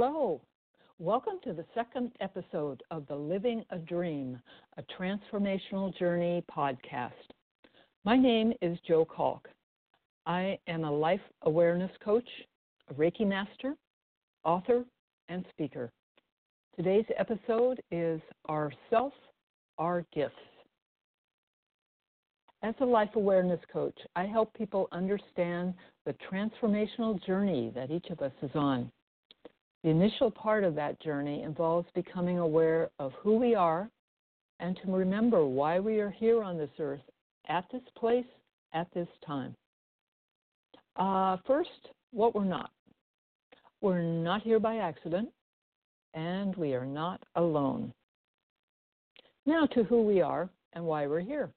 Hello. Welcome to the second episode of the Living a Dream, a Transformational Journey podcast. My name is Jo Calk. I am a life awareness coach, a Reiki master, author, and speaker. Today's episode is Our Self, Our Gifts. As a life awareness coach, I help people understand the transformational journey that each of us is on. The initial part of that journey involves becoming aware of who we are and to remember why we are here on this earth at this place at this time. Uh, first, what we're not. We're not here by accident, and we are not alone. Now to who we are and why we're here.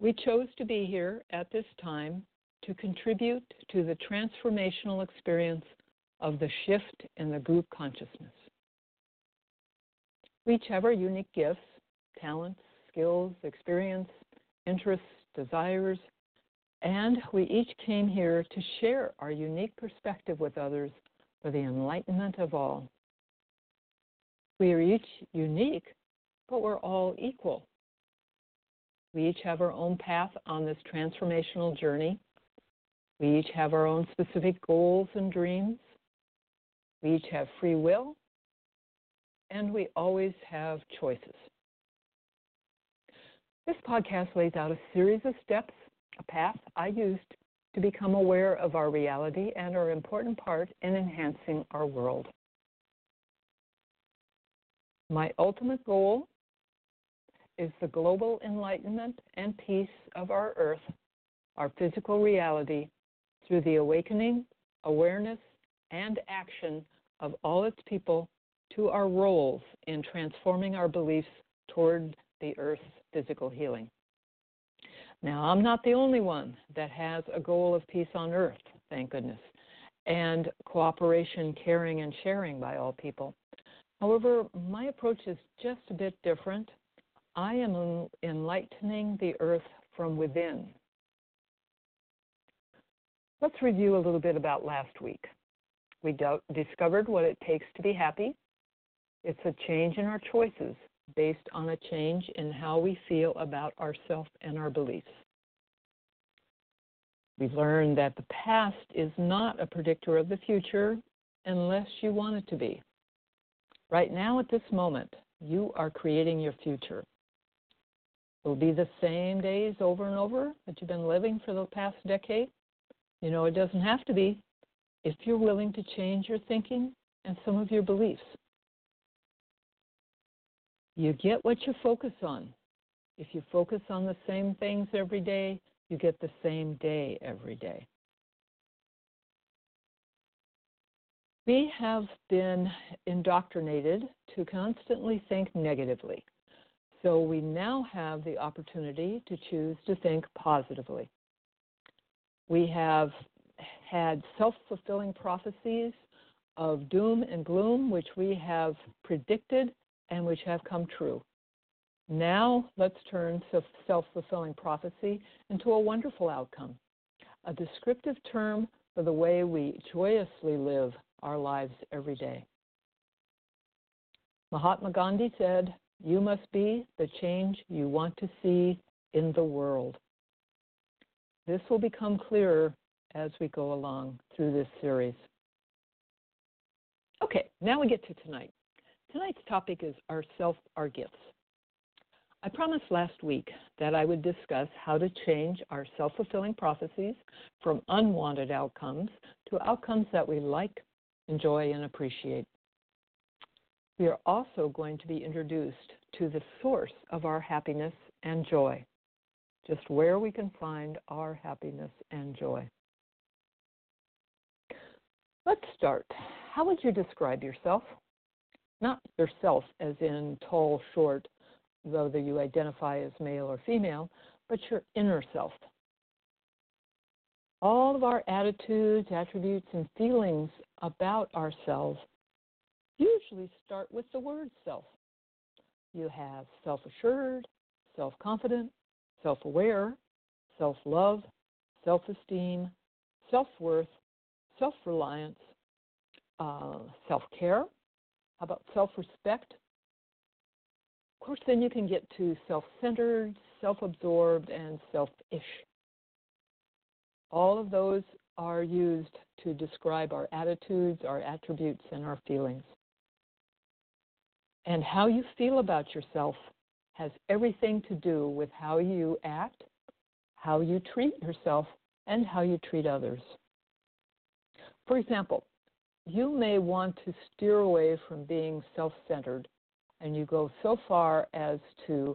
We chose to be here at this time to contribute to the transformational experience of the shift in the group consciousness. We each have our unique gifts, talents, skills, experience, interests, desires, and we each came here to share our unique perspective with others for the enlightenment of all. We are each unique, but we're all equal. We each have our own path on this transformational journey. We each have our own specific goals and dreams. We each have free will, and we always have choices. This podcast lays out a series of steps, a path I used to become aware of our reality and our important part in enhancing our world. My ultimate goal is the global enlightenment and peace of our earth, our physical reality, through the awakening, awareness, and action of all its people to our roles in transforming our beliefs toward the Earth's physical healing. Now, I'm not the only one that has a goal of peace on Earth, thank goodness, and cooperation, caring, and sharing by all people. However, my approach is just a bit different. I am enlightening the Earth from within. Let's review a little bit about last week. We discovered what it takes to be happy. It's a change in our choices based on a change in how we feel about ourselves and our beliefs. We learned that the past is not a predictor of the future unless you want it to be. Right now, at this moment, you are creating your future. It will be the same days over and over that you've been living for the past decade. You know, it doesn't have to be if you're willing to change your thinking and some of your beliefs. You get what you focus on. If you focus on the same things every day, you get the same day every day. We have been indoctrinated to constantly think negatively. So we now have the opportunity to choose to think positively. We have had self fulfilling prophecies of doom and gloom, which we have predicted and which have come true. Now let's turn self fulfilling prophecy into a wonderful outcome, a descriptive term for the way we joyously live our lives every day. Mahatma Gandhi said, You must be the change you want to see in the world. This will become clearer as we go along through this series. Okay, now we get to tonight. Tonight's topic is our self, our gifts. I promised last week that I would discuss how to change our self fulfilling prophecies from unwanted outcomes to outcomes that we like, enjoy, and appreciate. We are also going to be introduced to the source of our happiness and joy, just where we can find our happiness and joy. Let's start. How would you describe yourself? Not yourself as in tall, short, whether you identify as male or female, but your inner self. All of our attitudes, attributes, and feelings about ourselves usually start with the word self. You have self assured, self confident, self aware, self love, self esteem, self worth, self reliance, uh, self care. How about self respect? Of course, then you can get to self centered, self absorbed, and selfish. All of those are used to describe our attitudes, our attributes, and our feelings. And how you feel about yourself has everything to do with how you act, how you treat yourself, and how you treat others. For example, you may want to steer away from being self centered, and you go so far as to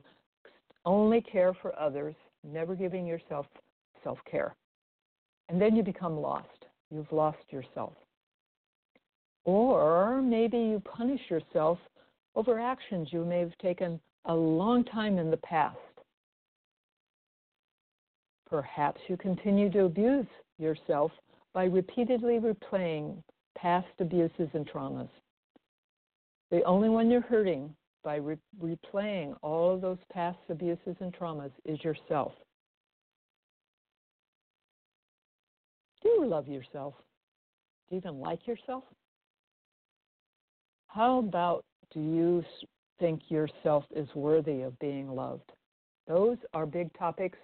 only care for others, never giving yourself self care. And then you become lost. You've lost yourself. Or maybe you punish yourself over actions you may have taken a long time in the past. Perhaps you continue to abuse yourself by repeatedly replaying past abuses and traumas. The only one you're hurting by re- replaying all of those past abuses and traumas is yourself. Do you love yourself? Do you even like yourself? How about do you think yourself is worthy of being loved? Those are big topics,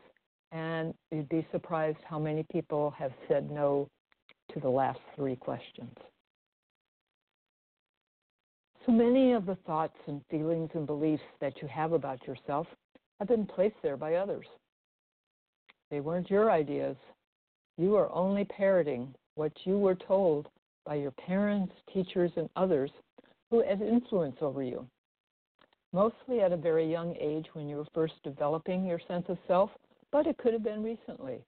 and you'd be surprised how many people have said no to the last three questions. So many of the thoughts and feelings and beliefs that you have about yourself have been placed there by others. They weren't your ideas. You are only parroting what you were told by your parents, teachers, and others who had influence over you. Mostly at a very young age when you were first developing your sense of self, but it could have been recently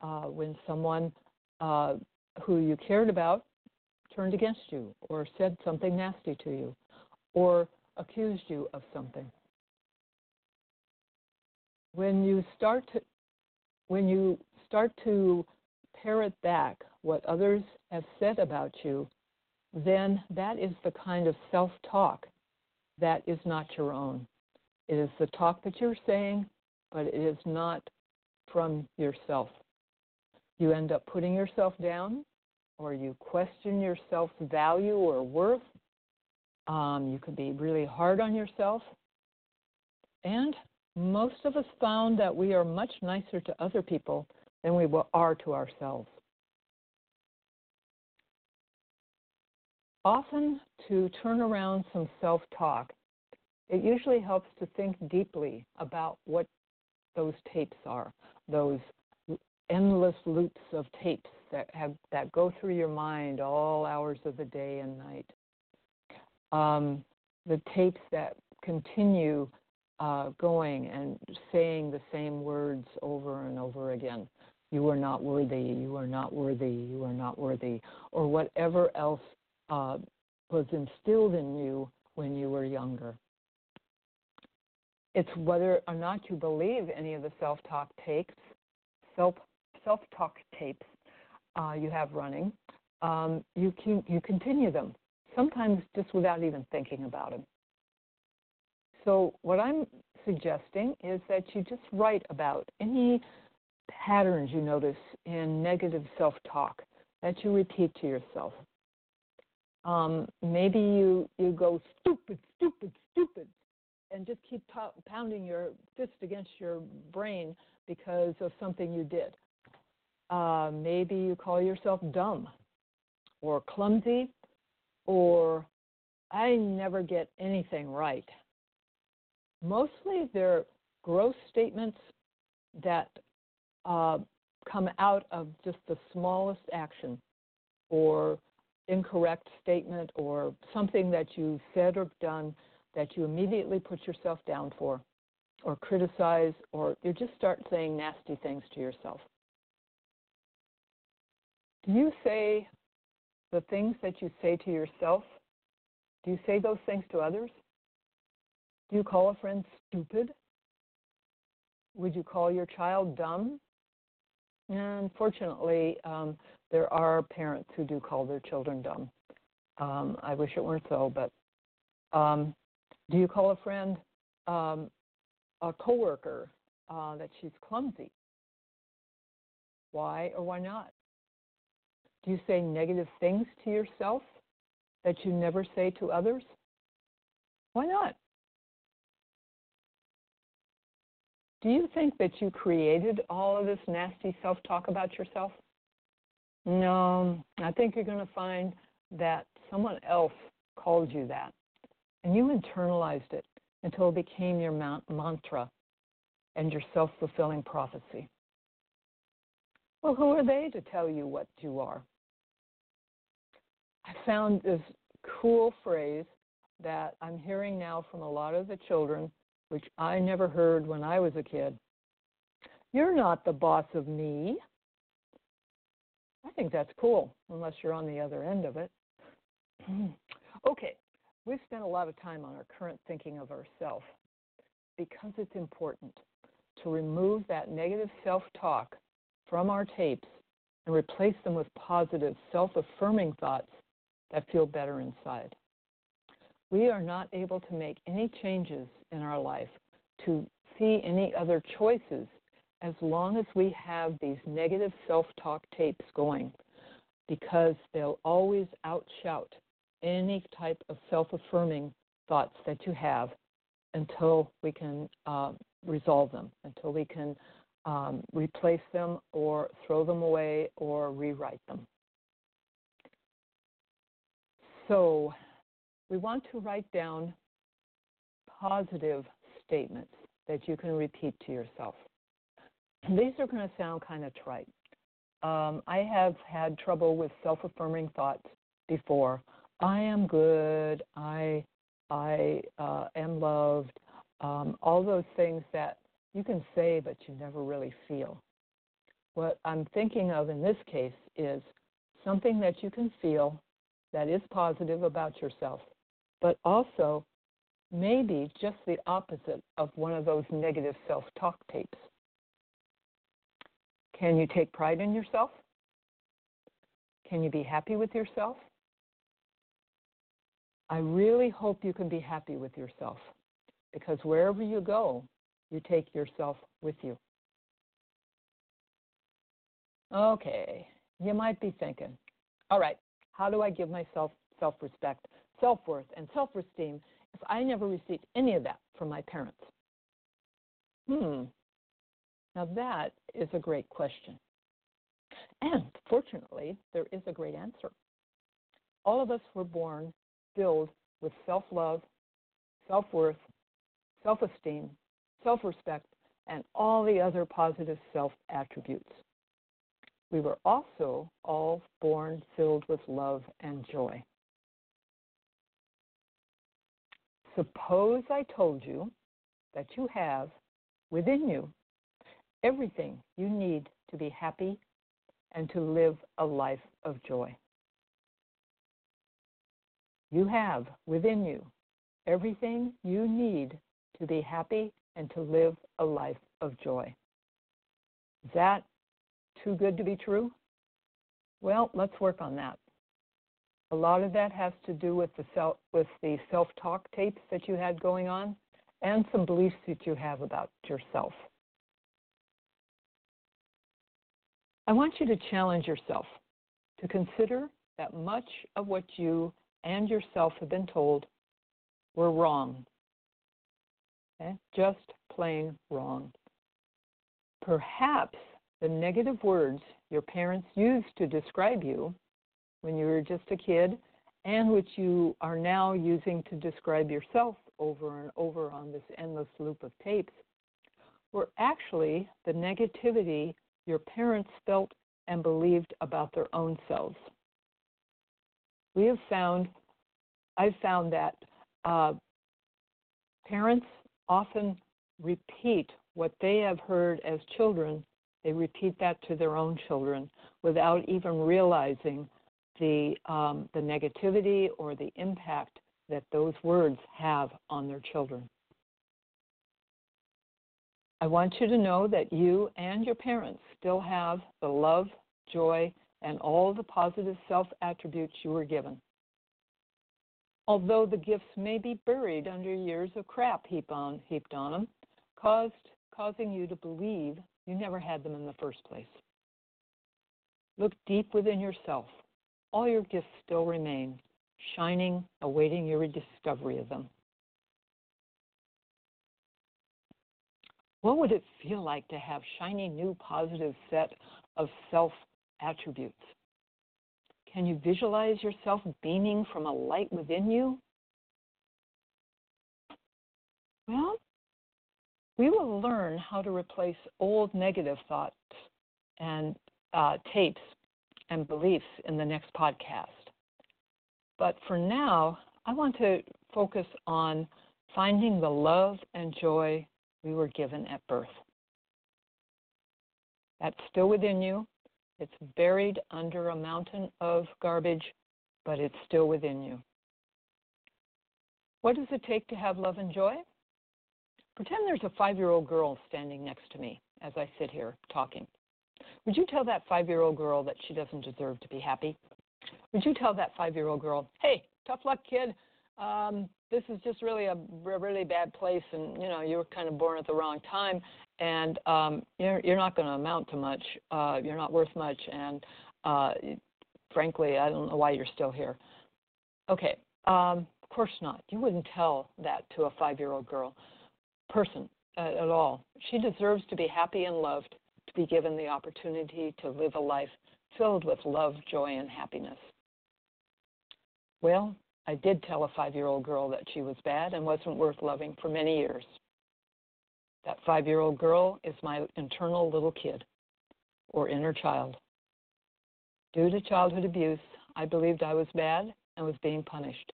uh, when someone uh, who you cared about turned against you or said something nasty to you or accused you of something. When you start to when you start to parrot back what others have said about you, then that is the kind of self talk that is not your own. It is the talk that you're saying, but it is not from yourself. You end up putting yourself down, or you question your self value or worth. Um, you could be really hard on yourself. And most of us found that we are much nicer to other people than we are to ourselves. Often, to turn around some self talk, it usually helps to think deeply about what those tapes are, those endless loops of tapes that have that go through your mind all hours of the day and night. Um, the tapes that continue uh, going and saying the same words over and over again. You are not worthy, you are not worthy, you are not worthy, or whatever else uh, was instilled in you when you were younger. It's whether or not you believe any of the self-talk tapes, self self-talk tapes uh, you have running. um, you can, you continue them. Sometimes just without even thinking about them. So what I'm suggesting is that you just write about any patterns you notice in negative self-talk that you repeat to yourself. Um, maybe you you go stupid, stupid, stupid, and just keep pounding your fist against your brain because of something you did. Uh, maybe you call yourself dumb, or clumsy, or I never get anything right. Mostly they're gross statements that uh, come out of just the smallest action or incorrect statement or something that you said or done that you immediately put yourself down for or criticize or you just start saying nasty things to yourself. Do you say the things that you say to yourself? Do you say those things to others? Do you call a friend stupid? Would you call your child dumb? Unfortunately, um, there are parents who do call their children dumb. Um, I wish it weren't so, but um, do you call a friend, um, a coworker, uh, that she's clumsy? Why or why not? Do you say negative things to yourself that you never say to others? Why not? Do you think that you created all of this nasty self talk about yourself? No, I think you're going to find that someone else called you that and you internalized it until it became your mantra and your self fulfilling prophecy. Well, who are they to tell you what you are? I found this cool phrase that I'm hearing now from a lot of the children which I never heard when I was a kid. You're not the boss of me. I think that's cool, unless you're on the other end of it. okay, we've spent a lot of time on our current thinking of ourselves because it's important to remove that negative self talk from our tapes and replace them with positive, self affirming thoughts that feel better inside we are not able to make any changes in our life to see any other choices as long as we have these negative self talk tapes going because they'll always outshout any type of self affirming thoughts that you have until we can uh, resolve them, until we can um, replace them or throw them away or rewrite them. So, we want to write down positive statements that you can repeat to yourself. These are going to sound kind of trite. Um, I have had trouble with self-affirming thoughts before. I am good. I I uh, am loved. Um, all those things that you can say but you never really feel. What I'm thinking of in this case is something that you can feel that is positive about yourself but also maybe just the opposite of one of those negative self talk tapes. Can you take pride in yourself? Can you be happy with yourself? I really hope you can be happy with yourself because wherever you go, you take yourself with you. Okay, you might be thinking, all right, how do I give myself self respect? self worth and self esteem if I never received any of that from my parents? Hmm. Now that is a great question. And fortunately, there is a great answer. All of us were born filled with self love, self worth, self esteem, self respect, and all the other positive self attributes. We were also all born filled with love and joy. Suppose I told you that you have within you everything you need to be happy and to live a life of joy. You have within you everything you need to be happy and to live a life of joy. That too good to be true? Well, let's work on that. A lot of that has to do with the self with the self-talk tapes that you had going on and some beliefs that you have about yourself. I want you to challenge yourself to consider that much of what you and yourself have been told were wrong. Okay? Just plain wrong. Perhaps the negative words your parents used to describe you when you were just a kid and which you are now using to describe yourself over and over on this endless loop of tapes were actually the negativity your parents felt and believed about their own selves. We have found, I've found that uh, parents often repeat what they have heard as children, they repeat that to their own children without even realizing the, um, the negativity or the impact that those words have on their children. I want you to know that you and your parents still have the love, joy, and all the positive self attributes you were given. Although the gifts may be buried under years of crap heaped on, heaped on them, caused, causing you to believe you never had them in the first place. Look deep within yourself. All your gifts still remain, shining, awaiting your rediscovery of them. What would it feel like to have shiny new positive set of self attributes? Can you visualize yourself beaming from a light within you? Well, we will learn how to replace old negative thoughts and uh, tapes and beliefs in the next podcast. But for now, I want to focus on finding the love and joy we were given at birth. That's still within you. It's buried under a mountain of garbage, but it's still within you. What does it take to have love and joy? Pretend there's a five year old girl standing next to me as I sit here talking. Would you tell that five year old girl that she doesn't deserve to be happy? Would you tell that five year old girl, hey, tough luck, kid? Um, this is just really a really bad place, and you know you were kind of born at the wrong time, and um, you're you're not going to amount to much. Uh, you're not worth much, and uh, frankly, I don't know why you're still here. Okay, um, of course not. You wouldn't tell that to a five-year-old girl, person uh, at all. She deserves to be happy and loved, to be given the opportunity to live a life filled with love, joy, and happiness. Well, I did tell a five year old girl that she was bad and wasn't worth loving for many years. That five year old girl is my internal little kid or inner child. Due to childhood abuse, I believed I was bad and was being punished.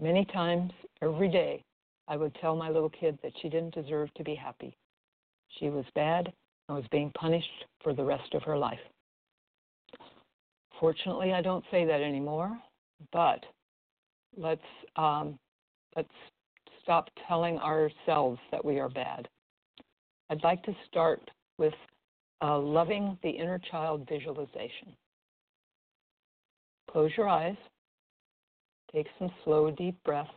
Many times, every day, I would tell my little kid that she didn't deserve to be happy. She was bad and was being punished for the rest of her life. Fortunately, I don't say that anymore, but let's um, let's stop telling ourselves that we are bad. I'd like to start with uh, loving the inner child visualization. Close your eyes. Take some slow, deep breaths.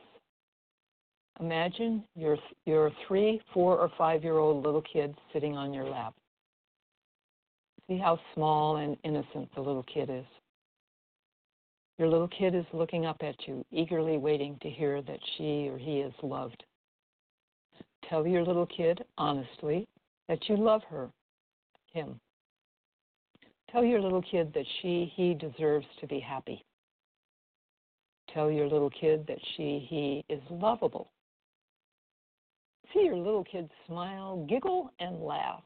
Imagine your your three, four, or five year old little kid sitting on your lap. See how small and innocent the little kid is. Your little kid is looking up at you, eagerly waiting to hear that she or he is loved. Tell your little kid honestly that you love her, him. Tell your little kid that she, he deserves to be happy. Tell your little kid that she, he is lovable. See your little kid smile, giggle, and laugh.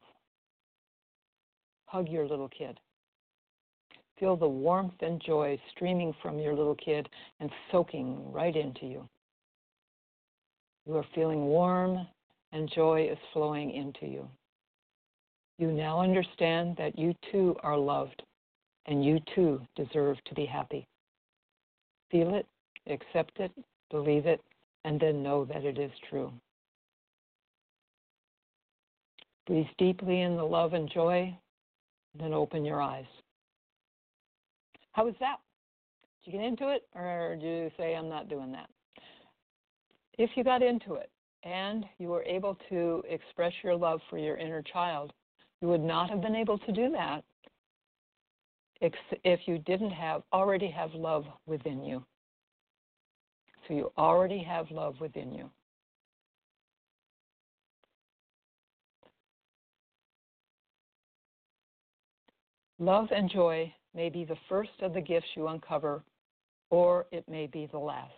Hug your little kid. Feel the warmth and joy streaming from your little kid and soaking right into you. You are feeling warm and joy is flowing into you. You now understand that you too are loved and you too deserve to be happy. Feel it, accept it, believe it, and then know that it is true. Breathe deeply in the love and joy, and then open your eyes. How was that? Did you get into it, or do you say, I'm not doing that? If you got into it and you were able to express your love for your inner child, you would not have been able to do that if you didn't have already have love within you. So you already have love within you. Love and joy may be the first of the gifts you uncover, or it may be the last.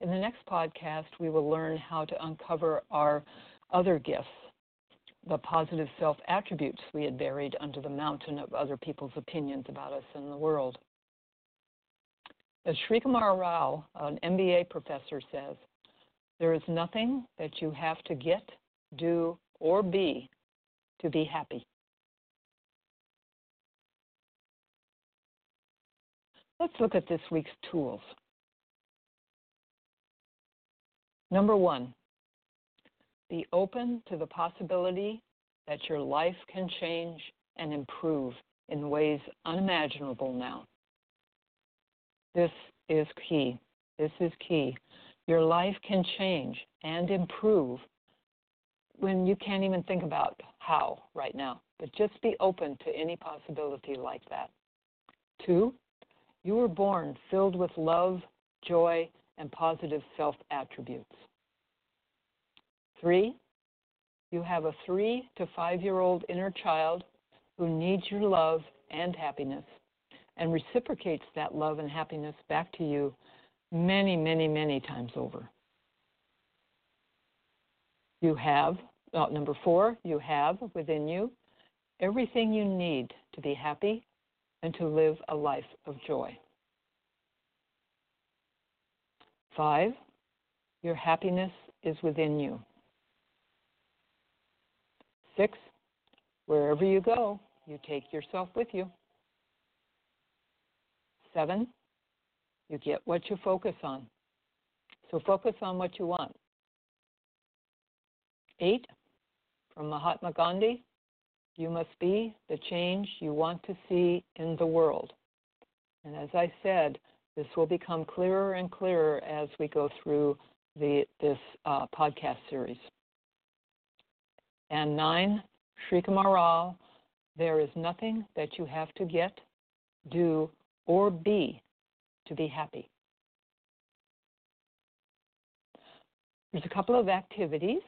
In the next podcast, we will learn how to uncover our other gifts, the positive self attributes we had buried under the mountain of other people's opinions about us and the world. As Srikumar Rao, an MBA professor, says, there is nothing that you have to get, do, or be to be happy. Let's look at this week's tools. Number one, be open to the possibility that your life can change and improve in ways unimaginable now. This is key. This is key. Your life can change and improve when you can't even think about how right now, but just be open to any possibility like that. Two, you were born filled with love, joy, and positive self attributes. Three, you have a three to five year old inner child who needs your love and happiness and reciprocates that love and happiness back to you many, many, many times over. You have, oh, number four, you have within you everything you need to be happy and to live a life of joy. Five, your happiness is within you. Six, wherever you go, you take yourself with you. Seven, you get what you focus on. So focus on what you want. Eight, from Mahatma Gandhi, you must be the change you want to see in the world. And as I said, this will become clearer and clearer as we go through the, this uh, podcast series. And nine, Srikumar Rao, there is nothing that you have to get, do, or be to be happy. There's a couple of activities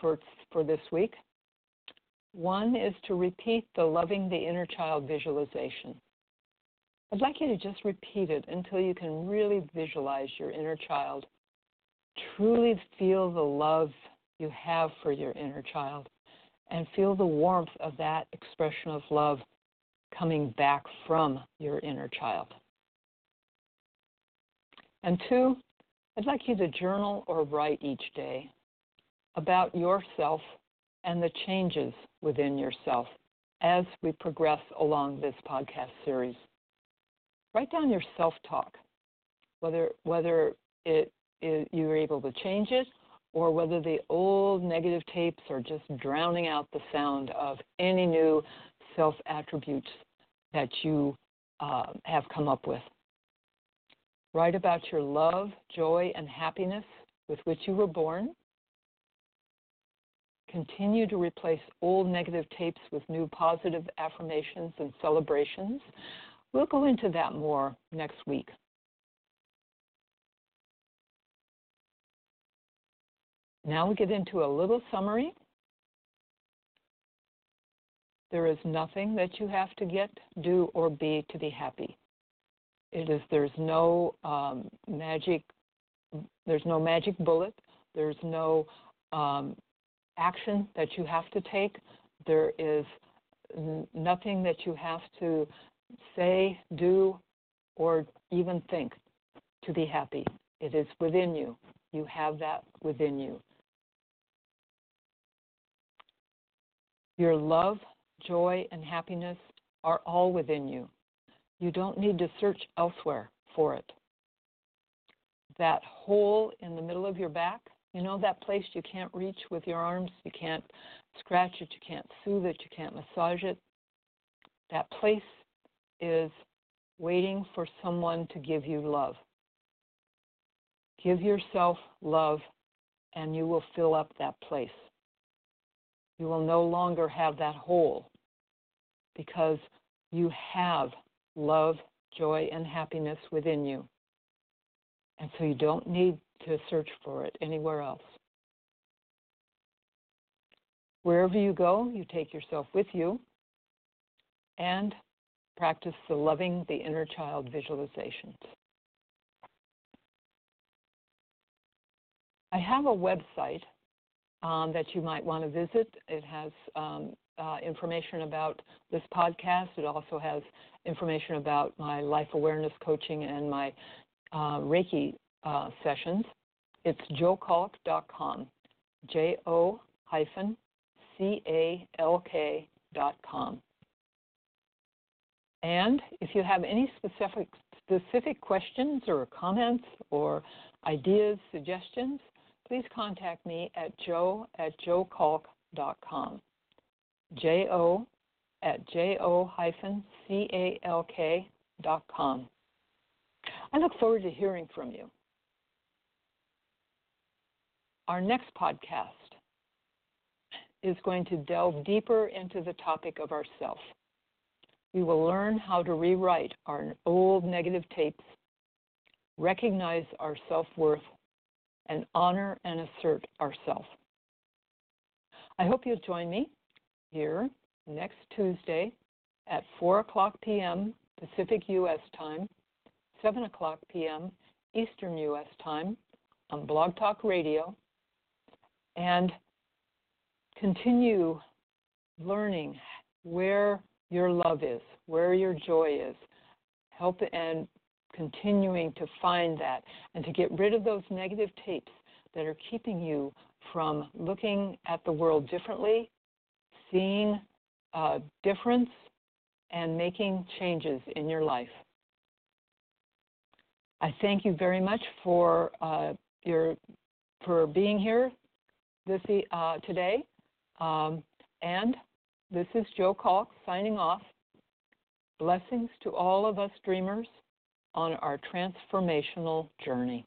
for, for this week. One is to repeat the loving the inner child visualization. I'd like you to just repeat it until you can really visualize your inner child. Truly feel the love you have for your inner child and feel the warmth of that expression of love coming back from your inner child. And two, I'd like you to journal or write each day about yourself and the changes within yourself as we progress along this podcast series. Write down your self talk, whether, whether it, it, you're able to change it or whether the old negative tapes are just drowning out the sound of any new self attributes that you uh, have come up with. Write about your love, joy, and happiness with which you were born. Continue to replace old negative tapes with new positive affirmations and celebrations. We'll go into that more next week. Now we get into a little summary. There is nothing that you have to get, do, or be to be happy. It is there's no um, magic. There's no magic bullet. There's no um, action that you have to take. There is n- nothing that you have to say, do, or even think to be happy. It is within you. You have that within you. Your love, joy, and happiness are all within you. You don't need to search elsewhere for it. That hole in the middle of your back, you know that place you can't reach with your arms, you can't scratch it, you can't soothe it, you can't massage it. That place is waiting for someone to give you love. Give yourself love, and you will fill up that place. You will no longer have that hole because you have love, joy, and happiness within you. And so you don't need to search for it anywhere else. Wherever you go, you take yourself with you and practice the loving the inner child visualizations. I have a website um, that you might want to visit. It has um, uh, information about this podcast. It also has information about my life awareness coaching and my uh, Reiki uh, sessions. It's jo-calk.com, J O hyphen C A L K. And if you have any specific specific questions or comments or ideas, suggestions, please contact me at joe at jo-calk.com. J O at J O hyphen C A L K dot com. I look forward to hearing from you. Our next podcast is going to delve deeper into the topic of ourself. We will learn how to rewrite our old negative tapes, recognize our self worth, and honor and assert ourself. I hope you'll join me here next Tuesday at 4 o'clock p.m. Pacific U.S. time, 7 o'clock p.m. Eastern U.S. time on Blog Talk Radio, and continue learning where your love is, where your joy is. Help and continuing to find that and to get rid of those negative tapes that are keeping you from looking at the world differently, seeing difference, and making changes in your life. I thank you very much for uh, your for being here this uh, today, um, and this is Jo Calk signing off. Blessings to all of us dreamers on our transformational journey.